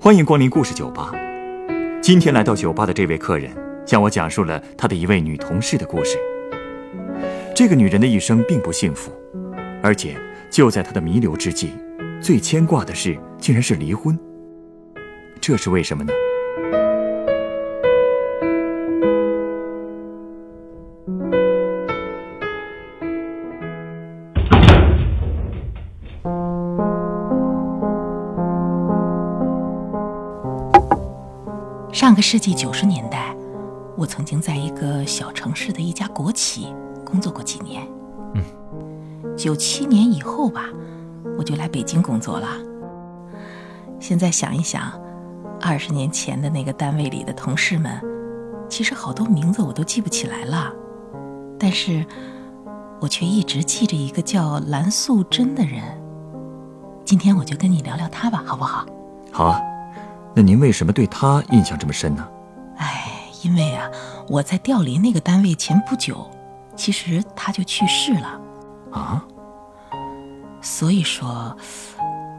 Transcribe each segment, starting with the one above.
欢迎光临故事酒吧。今天来到酒吧的这位客人，向我讲述了他的一位女同事的故事。这个女人的一生并不幸福，而且就在她的弥留之际，最牵挂的事竟然是离婚。这是为什么呢？个世纪九十年代，我曾经在一个小城市的一家国企工作过几年。嗯，九七年以后吧，我就来北京工作了。现在想一想，二十年前的那个单位里的同事们，其实好多名字我都记不起来了，但是我却一直记着一个叫蓝素贞的人。今天我就跟你聊聊她吧，好不好？好啊。那您为什么对他印象这么深呢？哎，因为啊，我在调离那个单位前不久，其实他就去世了。啊？所以说，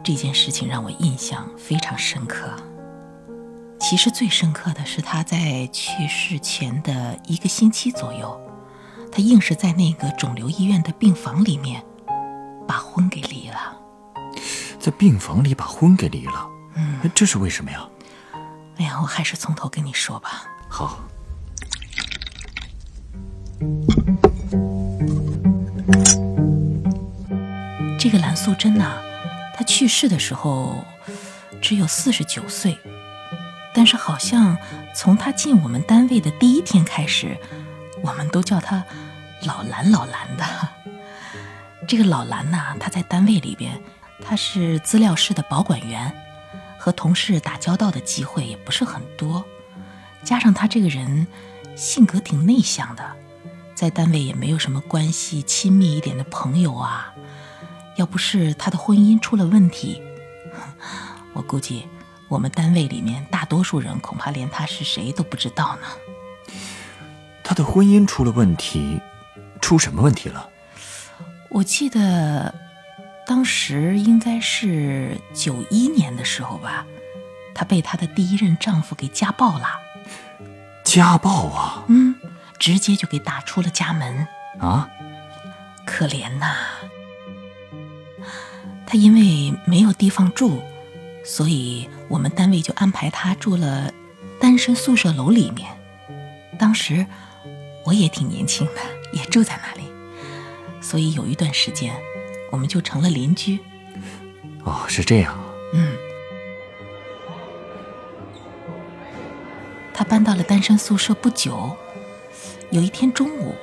这件事情让我印象非常深刻。其实最深刻的是他在去世前的一个星期左右，他硬是在那个肿瘤医院的病房里面把婚给离了。在病房里把婚给离了？嗯，这是为什么呀？哎呀，我还是从头跟你说吧。好。这个蓝素贞呐，她去世的时候只有四十九岁，但是好像从她进我们单位的第一天开始，我们都叫她老蓝老蓝的。这个老蓝呐，她在单位里边，她是资料室的保管员。和同事打交道的机会也不是很多，加上他这个人性格挺内向的，在单位也没有什么关系亲密一点的朋友啊。要不是他的婚姻出了问题，我估计我们单位里面大多数人恐怕连他是谁都不知道呢。他的婚姻出了问题，出什么问题了？我记得。当时应该是九一年的时候吧，她被她的第一任丈夫给家暴了。家暴啊？嗯，直接就给打出了家门啊！可怜呐，她因为没有地方住，所以我们单位就安排她住了单身宿舍楼里面。当时我也挺年轻的，也住在那里，所以有一段时间。我们就成了邻居。哦，是这样。嗯。他搬到了单身宿舍不久，有一天中午，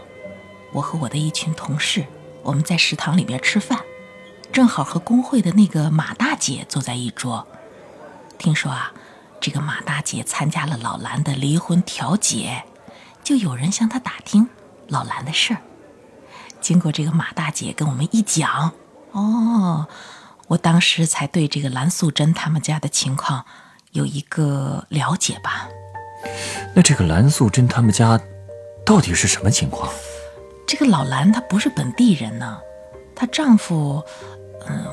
我和我的一群同事，我们在食堂里面吃饭，正好和工会的那个马大姐坐在一桌。听说啊，这个马大姐参加了老兰的离婚调解，就有人向她打听老兰的事儿。经过这个马大姐跟我们一讲，哦，我当时才对这个蓝素贞他们家的情况有一个了解吧。那这个蓝素贞他们家到底是什么情况？这个老蓝她不是本地人呢，她丈夫，嗯，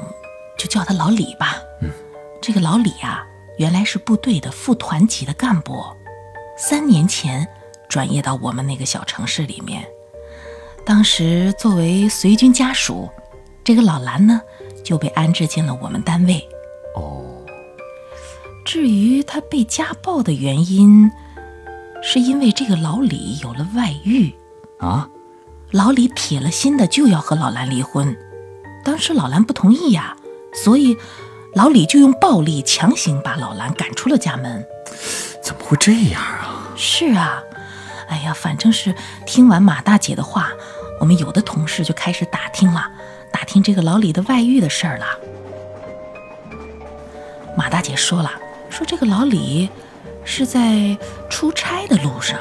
就叫他老李吧。嗯，这个老李啊，原来是部队的副团级的干部，三年前转业到我们那个小城市里面。当时作为随军家属，这个老蓝呢就被安置进了我们单位。哦，至于他被家暴的原因，是因为这个老李有了外遇啊。老李铁了心的就要和老蓝离婚，当时老蓝不同意呀，所以老李就用暴力强行把老蓝赶出了家门。怎么会这样啊？是啊。哎呀，反正是听完马大姐的话，我们有的同事就开始打听了，打听这个老李的外遇的事儿了。马大姐说了，说这个老李是在出差的路上，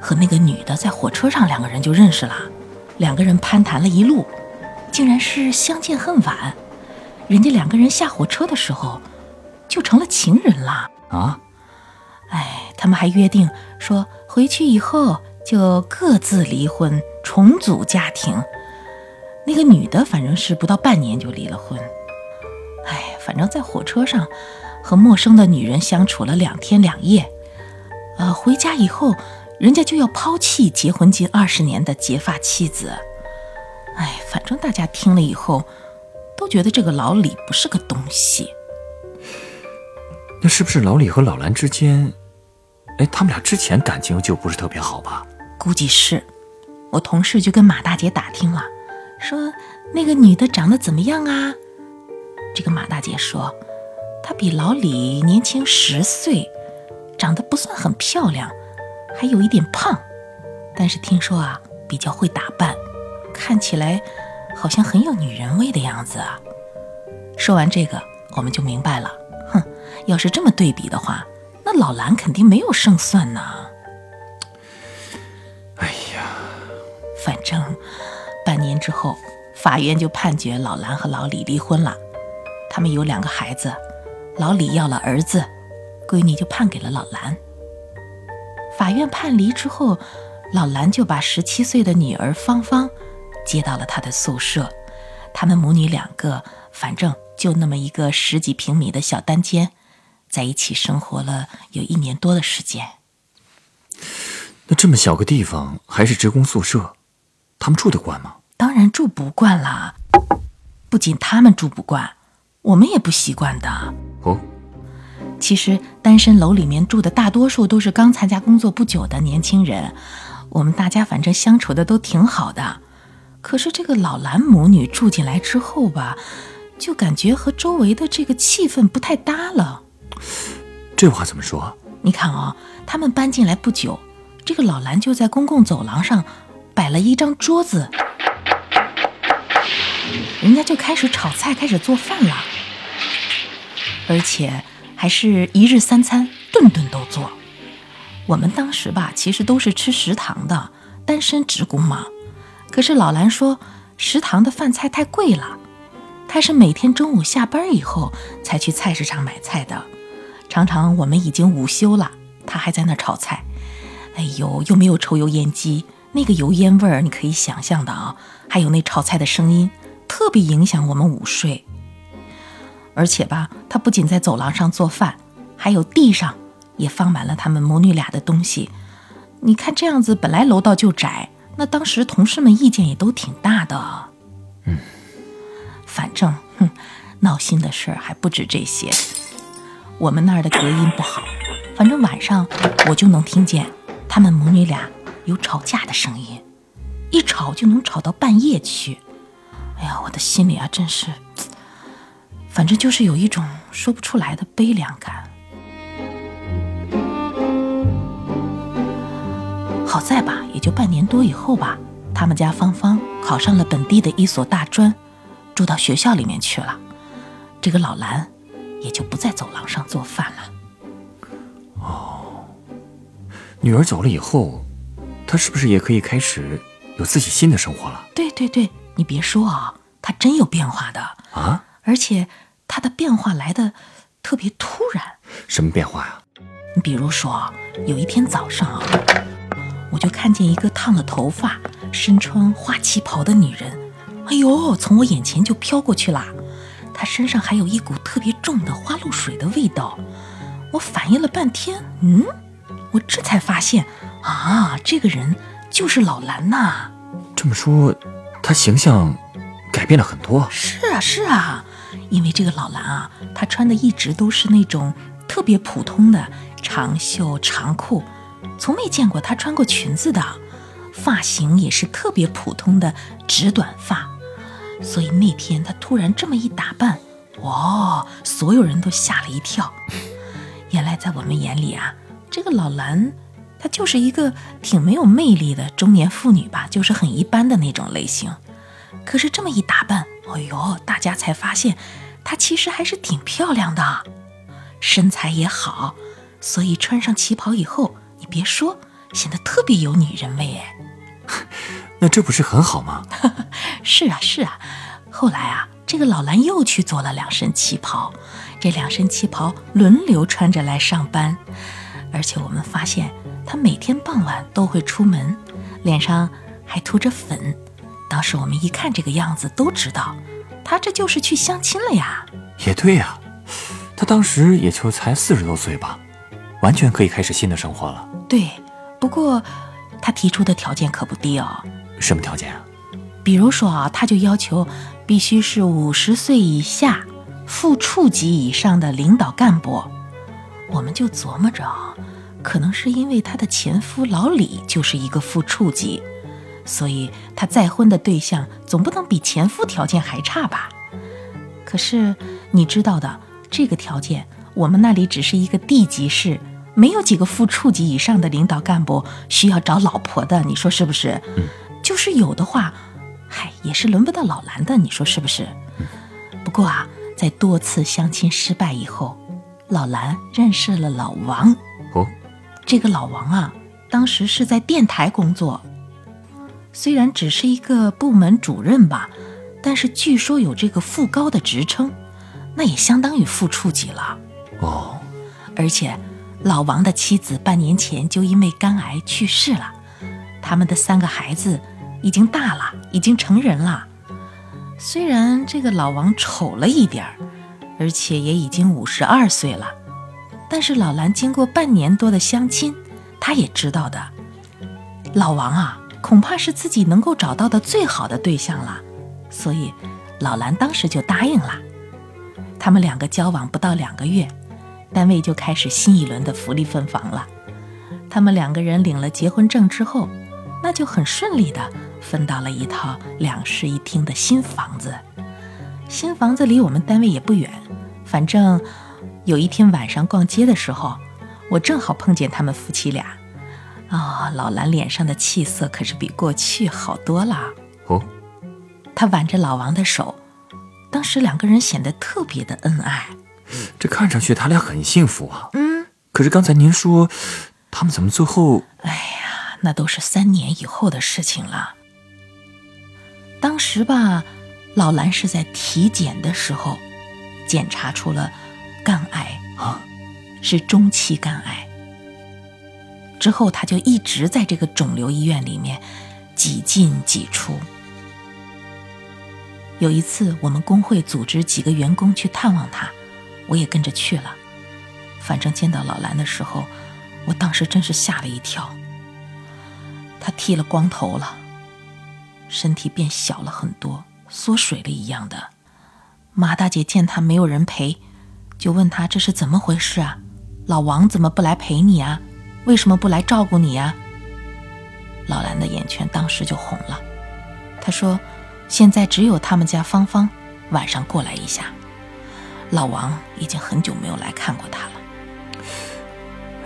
和那个女的在火车上两个人就认识了，两个人攀谈了一路，竟然是相见恨晚，人家两个人下火车的时候就成了情人了啊！哎，他们还约定说。回去以后就各自离婚，重组家庭。那个女的反正是不到半年就离了婚。哎，反正在火车上和陌生的女人相处了两天两夜，呃，回家以后，人家就要抛弃结婚近二十年的结发妻子。哎，反正大家听了以后，都觉得这个老李不是个东西。那是不是老李和老兰之间，哎，他们俩之前感情就不是特别好吧？估计是。我同事就跟马大姐打听了，说那个女的长得怎么样啊？这个马大姐说，她比老李年轻十岁，长得不算很漂亮，还有一点胖，但是听说啊比较会打扮，看起来好像很有女人味的样子啊。说完这个，我们就明白了，哼，要是这么对比的话，那老兰肯定没有胜算呢。哎，反正半年之后，法院就判决老兰和老李离婚了。他们有两个孩子，老李要了儿子，闺女就判给了老兰。法院判离之后，老兰就把十七岁的女儿芳芳接到了他的宿舍。他们母女两个，反正就那么一个十几平米的小单间，在一起生活了有一年多的时间。那这么小个地方还是职工宿舍，他们住得惯吗？当然住不惯啦！不仅他们住不惯。我们也不习惯的哦。其实单身楼里面住的大多数都是刚参加工作不久的年轻人，我们大家反正相处的都挺好的。可是这个老兰母女住进来之后吧，就感觉和周围的这个气氛不太搭了。这话怎么说？你看啊，他们搬进来不久，这个老兰就在公共走廊上摆了一张桌子。人家就开始炒菜，开始做饭了，而且还是一日三餐，顿顿都做。我们当时吧，其实都是吃食堂的，单身职工嘛。可是老兰说，食堂的饭菜太贵了，他是每天中午下班以后才去菜市场买菜的。常常我们已经午休了，他还在那炒菜。哎呦，又没有抽油烟机，那个油烟味儿你可以想象的啊，还有那炒菜的声音。特别影响我们午睡，而且吧，他不仅在走廊上做饭，还有地上也放满了他们母女俩的东西。你看这样子，本来楼道就窄，那当时同事们意见也都挺大的。嗯，反正哼，闹心的事儿还不止这些。我们那儿的隔音不好，反正晚上我就能听见他们母女俩有吵架的声音，一吵就能吵到半夜去。哎呀，我的心里啊，真是，反正就是有一种说不出来的悲凉感。好在吧，也就半年多以后吧，他们家芳芳考上了本地的一所大专，住到学校里面去了。这个老兰也就不在走廊上做饭了。哦，女儿走了以后，她是不是也可以开始有自己新的生活了？对对对。你别说啊，他真有变化的啊！而且他的变化来的特别突然。什么变化呀？你比如说，有一天早上啊，我就看见一个烫了头发、身穿花旗袍的女人，哎呦，从我眼前就飘过去了。她身上还有一股特别重的花露水的味道。我反应了半天，嗯，我这才发现啊，这个人就是老兰呐。这么说。他形象改变了很多，是啊是啊，因为这个老兰啊，她穿的一直都是那种特别普通的长袖长裤，从没见过她穿过裙子的，发型也是特别普通的直短发，所以那天她突然这么一打扮，哇，所有人都吓了一跳。原来在我们眼里啊，这个老兰。她就是一个挺没有魅力的中年妇女吧，就是很一般的那种类型。可是这么一打扮，哎呦，大家才发现她其实还是挺漂亮的，身材也好。所以穿上旗袍以后，你别说，显得特别有女人味哎。那这不是很好吗？是啊，是啊。后来啊，这个老兰又去做了两身旗袍，这两身旗袍轮流穿着来上班，而且我们发现。他每天傍晚都会出门，脸上还涂着粉。当时我们一看这个样子，都知道他这就是去相亲了呀。也对呀，他当时也就才四十多岁吧，完全可以开始新的生活了。对，不过他提出的条件可不低哦。什么条件啊？比如说啊，他就要求必须是五十岁以下、副处级以上的领导干部。我们就琢磨着，可能是因为她的前夫老李就是一个副处级，所以她再婚的对象总不能比前夫条件还差吧？可是你知道的，这个条件我们那里只是一个地级市，没有几个副处级以上的领导干部需要找老婆的，你说是不是？嗯。就是有的话，嗨，也是轮不到老蓝的，你说是不是？不过啊，在多次相亲失败以后。老蓝认识了老王，哦，这个老王啊，当时是在电台工作，虽然只是一个部门主任吧，但是据说有这个副高的职称，那也相当于副处级了。哦，而且老王的妻子半年前就因为肝癌去世了，他们的三个孩子已经大了，已经成人了。虽然这个老王丑了一点儿。而且也已经五十二岁了，但是老兰经过半年多的相亲，他也知道的，老王啊，恐怕是自己能够找到的最好的对象了，所以老兰当时就答应了。他们两个交往不到两个月，单位就开始新一轮的福利分房了。他们两个人领了结婚证之后，那就很顺利的分到了一套两室一厅的新房子。新房子离我们单位也不远，反正有一天晚上逛街的时候，我正好碰见他们夫妻俩。啊，老蓝脸上的气色可是比过去好多了。哦，他挽着老王的手，当时两个人显得特别的恩爱。这看上去他俩很幸福啊。嗯。可是刚才您说，他们怎么最后……哎呀，那都是三年以后的事情了。当时吧。老兰是在体检的时候检查出了肝癌啊，是中期肝癌。之后他就一直在这个肿瘤医院里面几进几出。有一次我们工会组织几个员工去探望他，我也跟着去了。反正见到老兰的时候，我当时真是吓了一跳。他剃了光头了，身体变小了很多。缩水了一样的，马大姐见他没有人陪，就问他这是怎么回事啊？老王怎么不来陪你啊？为什么不来照顾你呀？老兰的眼圈当时就红了。他说：“现在只有他们家芳芳晚上过来一下，老王已经很久没有来看过他了。”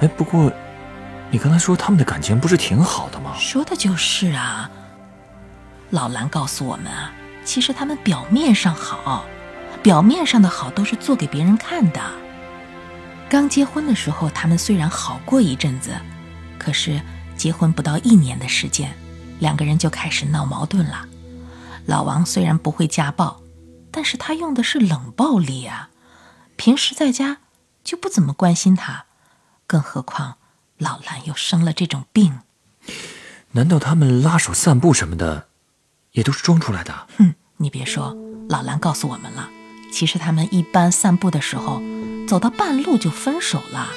哎，不过你刚才说他们的感情不是挺好的吗？说的就是啊。老兰告诉我们啊。其实他们表面上好，表面上的好都是做给别人看的。刚结婚的时候，他们虽然好过一阵子，可是结婚不到一年的时间，两个人就开始闹矛盾了。老王虽然不会家暴，但是他用的是冷暴力啊。平时在家就不怎么关心他，更何况老兰又生了这种病。难道他们拉手散步什么的？也都是装出来的。哼，你别说，老兰告诉我们了，其实他们一般散步的时候，走到半路就分手了。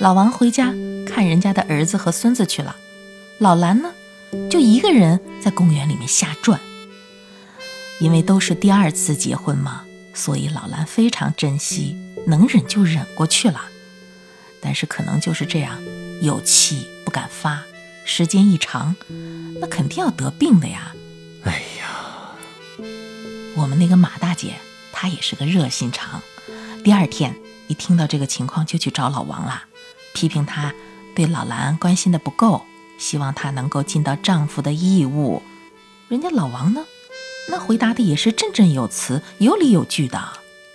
老王回家看人家的儿子和孙子去了，老兰呢，就一个人在公园里面瞎转。因为都是第二次结婚嘛，所以老兰非常珍惜，能忍就忍过去了。但是可能就是这样，有气不敢发，时间一长，那肯定要得病的呀。哎呀，我们那个马大姐，她也是个热心肠。第二天一听到这个情况，就去找老王了，批评他对老兰关心的不够，希望她能够尽到丈夫的义务。人家老王呢，那回答的也是振振有词、有理有据的。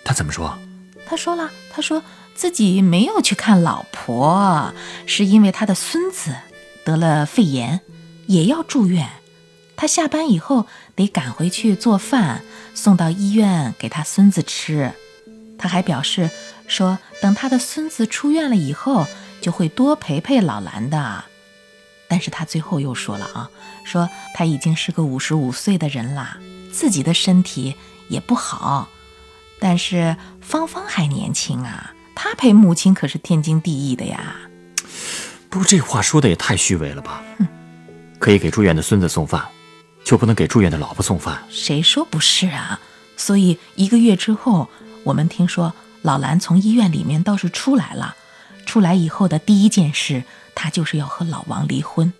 他怎么说？他说了，他说自己没有去看老婆，是因为他的孙子得了肺炎，也要住院。他下班以后得赶回去做饭，送到医院给他孙子吃。他还表示说，等他的孙子出院了以后，就会多陪陪老兰的。但是他最后又说了啊，说他已经是个五十五岁的人了，自己的身体也不好，但是芳芳还年轻啊，她陪母亲可是天经地义的呀。不过这话说的也太虚伪了吧？可以给住院的孙子送饭，就不能给住院的老婆送饭？谁说不是啊？所以一个月之后，我们听说老兰从医院里面倒是出来了。出来以后的第一件事，他就是要和老王离婚，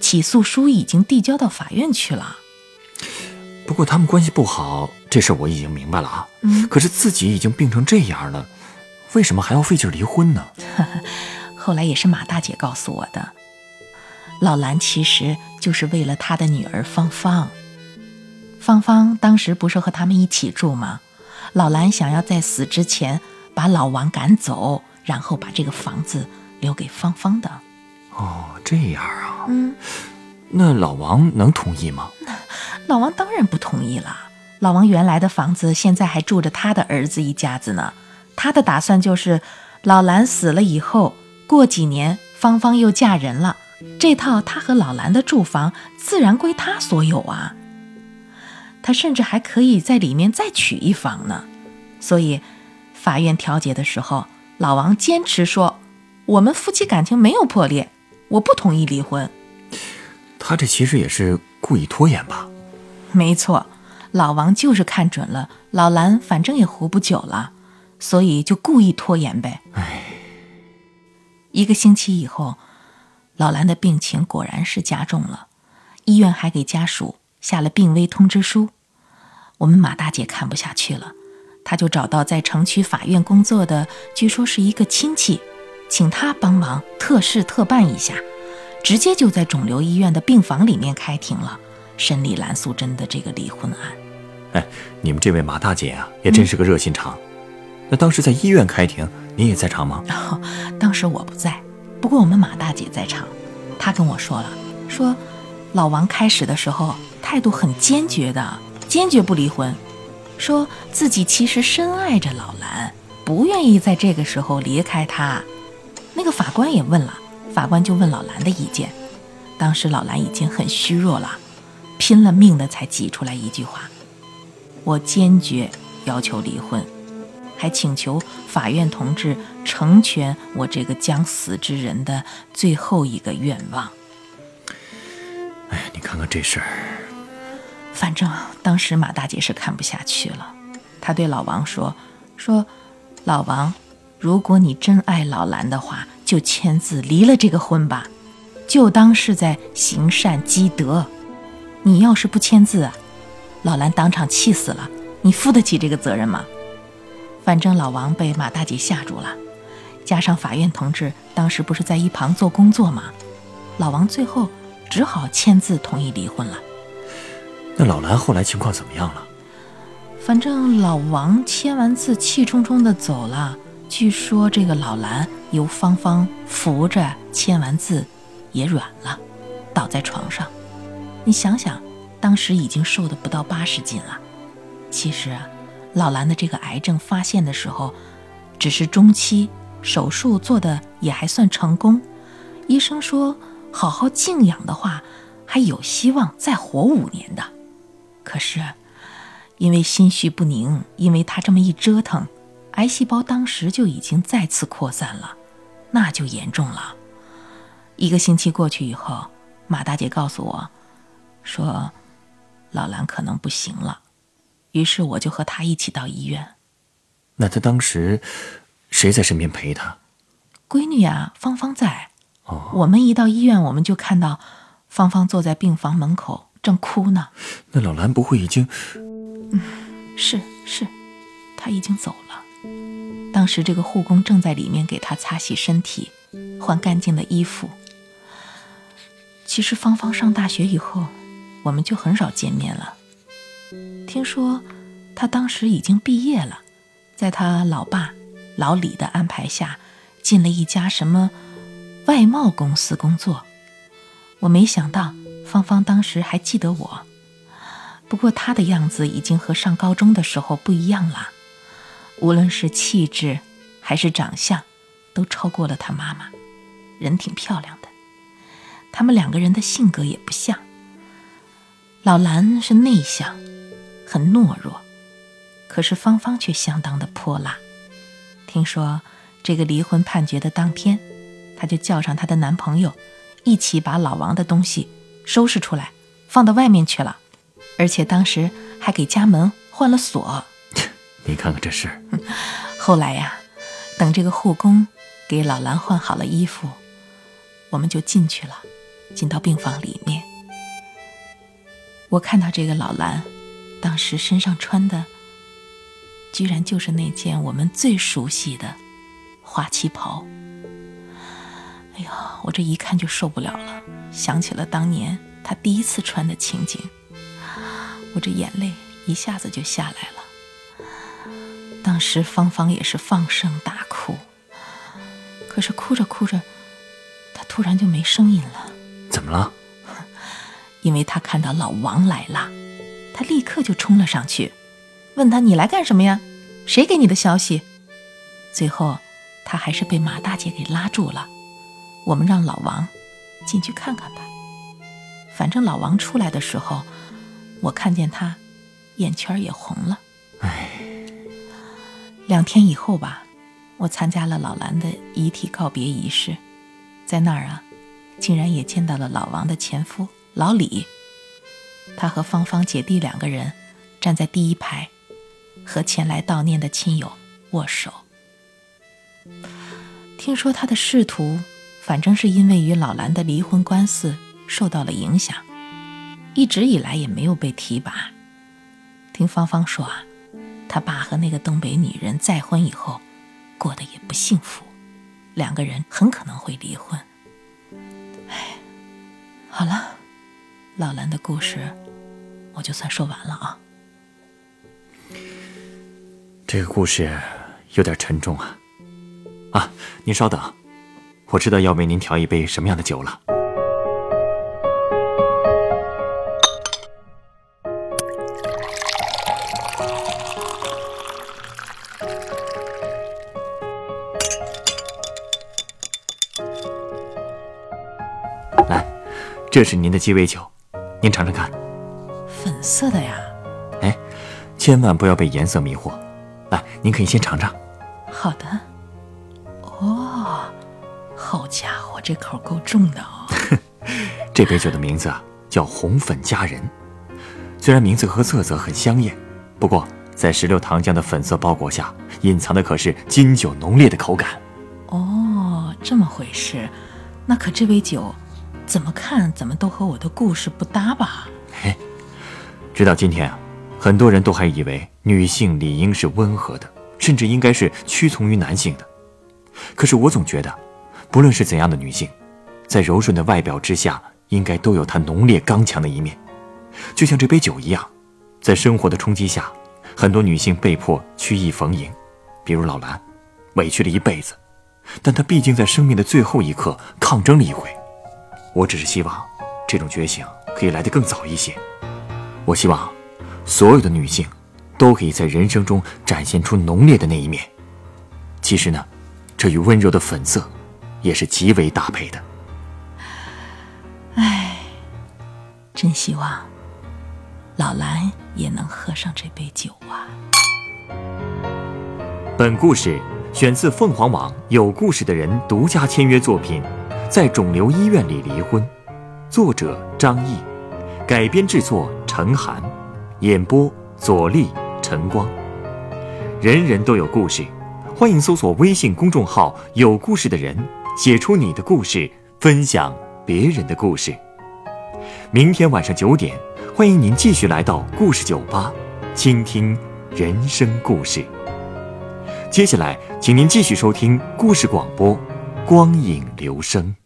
起诉书已经递交到法院去了。不过他们关系不好，这事我已经明白了啊。嗯，可是自己已经病成这样了，为什么还要费劲离婚呢？后来也是马大姐告诉我的，老兰其实就是为了他的女儿芳芳。芳芳当时不是和他们一起住吗？老兰想要在死之前把老王赶走。然后把这个房子留给芳芳的。哦，这样啊。嗯，那老王能同意吗？老王当然不同意了。老王原来的房子现在还住着他的儿子一家子呢。他的打算就是，老兰死了以后，过几年芳芳又嫁人了，这套他和老兰的住房自然归他所有啊。他甚至还可以在里面再娶一房呢。所以，法院调解的时候。老王坚持说：“我们夫妻感情没有破裂，我不同意离婚。”他这其实也是故意拖延吧？没错，老王就是看准了老兰，反正也活不久了，所以就故意拖延呗。唉，一个星期以后，老兰的病情果然是加重了，医院还给家属下了病危通知书。我们马大姐看不下去了。她就找到在城区法院工作的，据说是一个亲戚，请他帮忙特事特办一下，直接就在肿瘤医院的病房里面开庭了，审理蓝素贞的这个离婚案。哎，你们这位马大姐啊，也真是个热心肠。那当时在医院开庭，您也在场吗？哦，当时我不在，不过我们马大姐在场。她跟我说了，说老王开始的时候态度很坚决的，坚决不离婚。说自己其实深爱着老兰，不愿意在这个时候离开他。那个法官也问了，法官就问老兰的意见。当时老兰已经很虚弱了，拼了命的才挤出来一句话：“我坚决要求离婚，还请求法院同志成全我这个将死之人的最后一个愿望。”哎，你看看这事儿。反正当时马大姐是看不下去了，她对老王说：“说，老王，如果你真爱老兰的话，就签字离了这个婚吧，就当是在行善积德。你要是不签字啊，老兰当场气死了，你负得起这个责任吗？反正老王被马大姐吓住了，加上法院同志当时不是在一旁做工作吗？老王最后只好签字同意离婚了。”那老兰后来情况怎么样了？反正老王签完字，气冲冲的走了。据说这个老兰由芳芳扶着签完字，也软了，倒在床上。你想想，当时已经瘦的不到八十斤了。其实啊，老兰的这个癌症发现的时候，只是中期，手术做的也还算成功。医生说，好好静养的话，还有希望再活五年的。可是，因为心绪不宁，因为他这么一折腾，癌细胞当时就已经再次扩散了，那就严重了。一个星期过去以后，马大姐告诉我，说老兰可能不行了。于是我就和他一起到医院。那他当时谁在身边陪他？闺女啊，芳芳在。哦，我们一到医院，我们就看到芳芳坐在病房门口。正哭呢，那老兰不会已经……嗯，是是，他已经走了。当时这个护工正在里面给他擦洗身体，换干净的衣服。其实芳芳上大学以后，我们就很少见面了。听说他当时已经毕业了，在他老爸老李的安排下，进了一家什么外贸公司工作。我没想到。芳芳当时还记得我，不过她的样子已经和上高中的时候不一样了，无论是气质还是长相，都超过了她妈妈。人挺漂亮的，他们两个人的性格也不像。老兰是内向，很懦弱，可可是芳芳却相当的泼辣。听说这个离婚判决的当天，她就叫上她的男朋友，一起把老王的东西收拾出来，放到外面去了，而且当时还给家门换了锁。你看看这事儿。后来呀，等这个护工给老兰换好了衣服，我们就进去了，进到病房里面。我看到这个老兰，当时身上穿的，居然就是那件我们最熟悉的花旗袍。哎呀，我这一看就受不了了，想起了当年他第一次穿的情景，我这眼泪一下子就下来了。当时芳芳也是放声大哭，可是哭着哭着，她突然就没声音了。怎么了？因为她看到老王来了，他立刻就冲了上去，问他：“你来干什么呀？谁给你的消息？”最后，他还是被马大姐给拉住了。我们让老王进去看看吧。反正老王出来的时候，我看见他眼圈也红了。唉。两天以后吧，我参加了老兰的遗体告别仪式，在那儿啊，竟然也见到了老王的前夫。老李，他和芳芳姐弟两个人站在第一排，和前来悼念的亲友握手。听说他的仕途，反正是因为与老兰的离婚官司受到了影响，一直以来也没有被提拔。听芳芳说啊，他爸和那个东北女人再婚以后，过得也不幸福，两个人很可能会离婚。哎，好了。老兰的故事，我就算说完了啊。这个故事有点沉重啊！啊，您稍等，我知道要为您调一杯什么样的酒了。来，这是您的鸡尾酒。您尝尝看，色的呀！哎，千万不要被颜色迷惑。来，您可以先尝尝。好的。哦，好家伙，这口够重的哦。这杯酒的名字啊叫红粉佳人。虽然名字和色泽很香艳，不过在石榴糖浆的粉色包裹下，隐藏的可是金酒浓烈的口感。哦，这么回事。那可这杯酒。怎么看怎么都和我的故事不搭吧？嘿，直到今天啊，很多人都还以为女性理应是温和的，甚至应该是屈从于男性的。可是我总觉得，不论是怎样的女性，在柔顺的外表之下，应该都有她浓烈刚强的一面。就像这杯酒一样，在生活的冲击下，很多女性被迫曲意逢迎，比如老兰，委屈了一辈子，但她毕竟在生命的最后一刻抗争了一回。我只是希望，这种觉醒可以来得更早一些。我希望，所有的女性，都可以在人生中展现出浓烈的那一面。其实呢，这与温柔的粉色，也是极为搭配的。唉，真希望，老蓝也能喝上这杯酒啊。本故事选自凤凰网有故事的人独家签约作品。在肿瘤医院里离婚，作者张毅，改编制作陈寒，演播左立、陈光。人人都有故事，欢迎搜索微信公众号“有故事的人”，写出你的故事，分享别人的故事。明天晚上九点，欢迎您继续来到故事酒吧，倾听人生故事。接下来，请您继续收听故事广播。光影流声。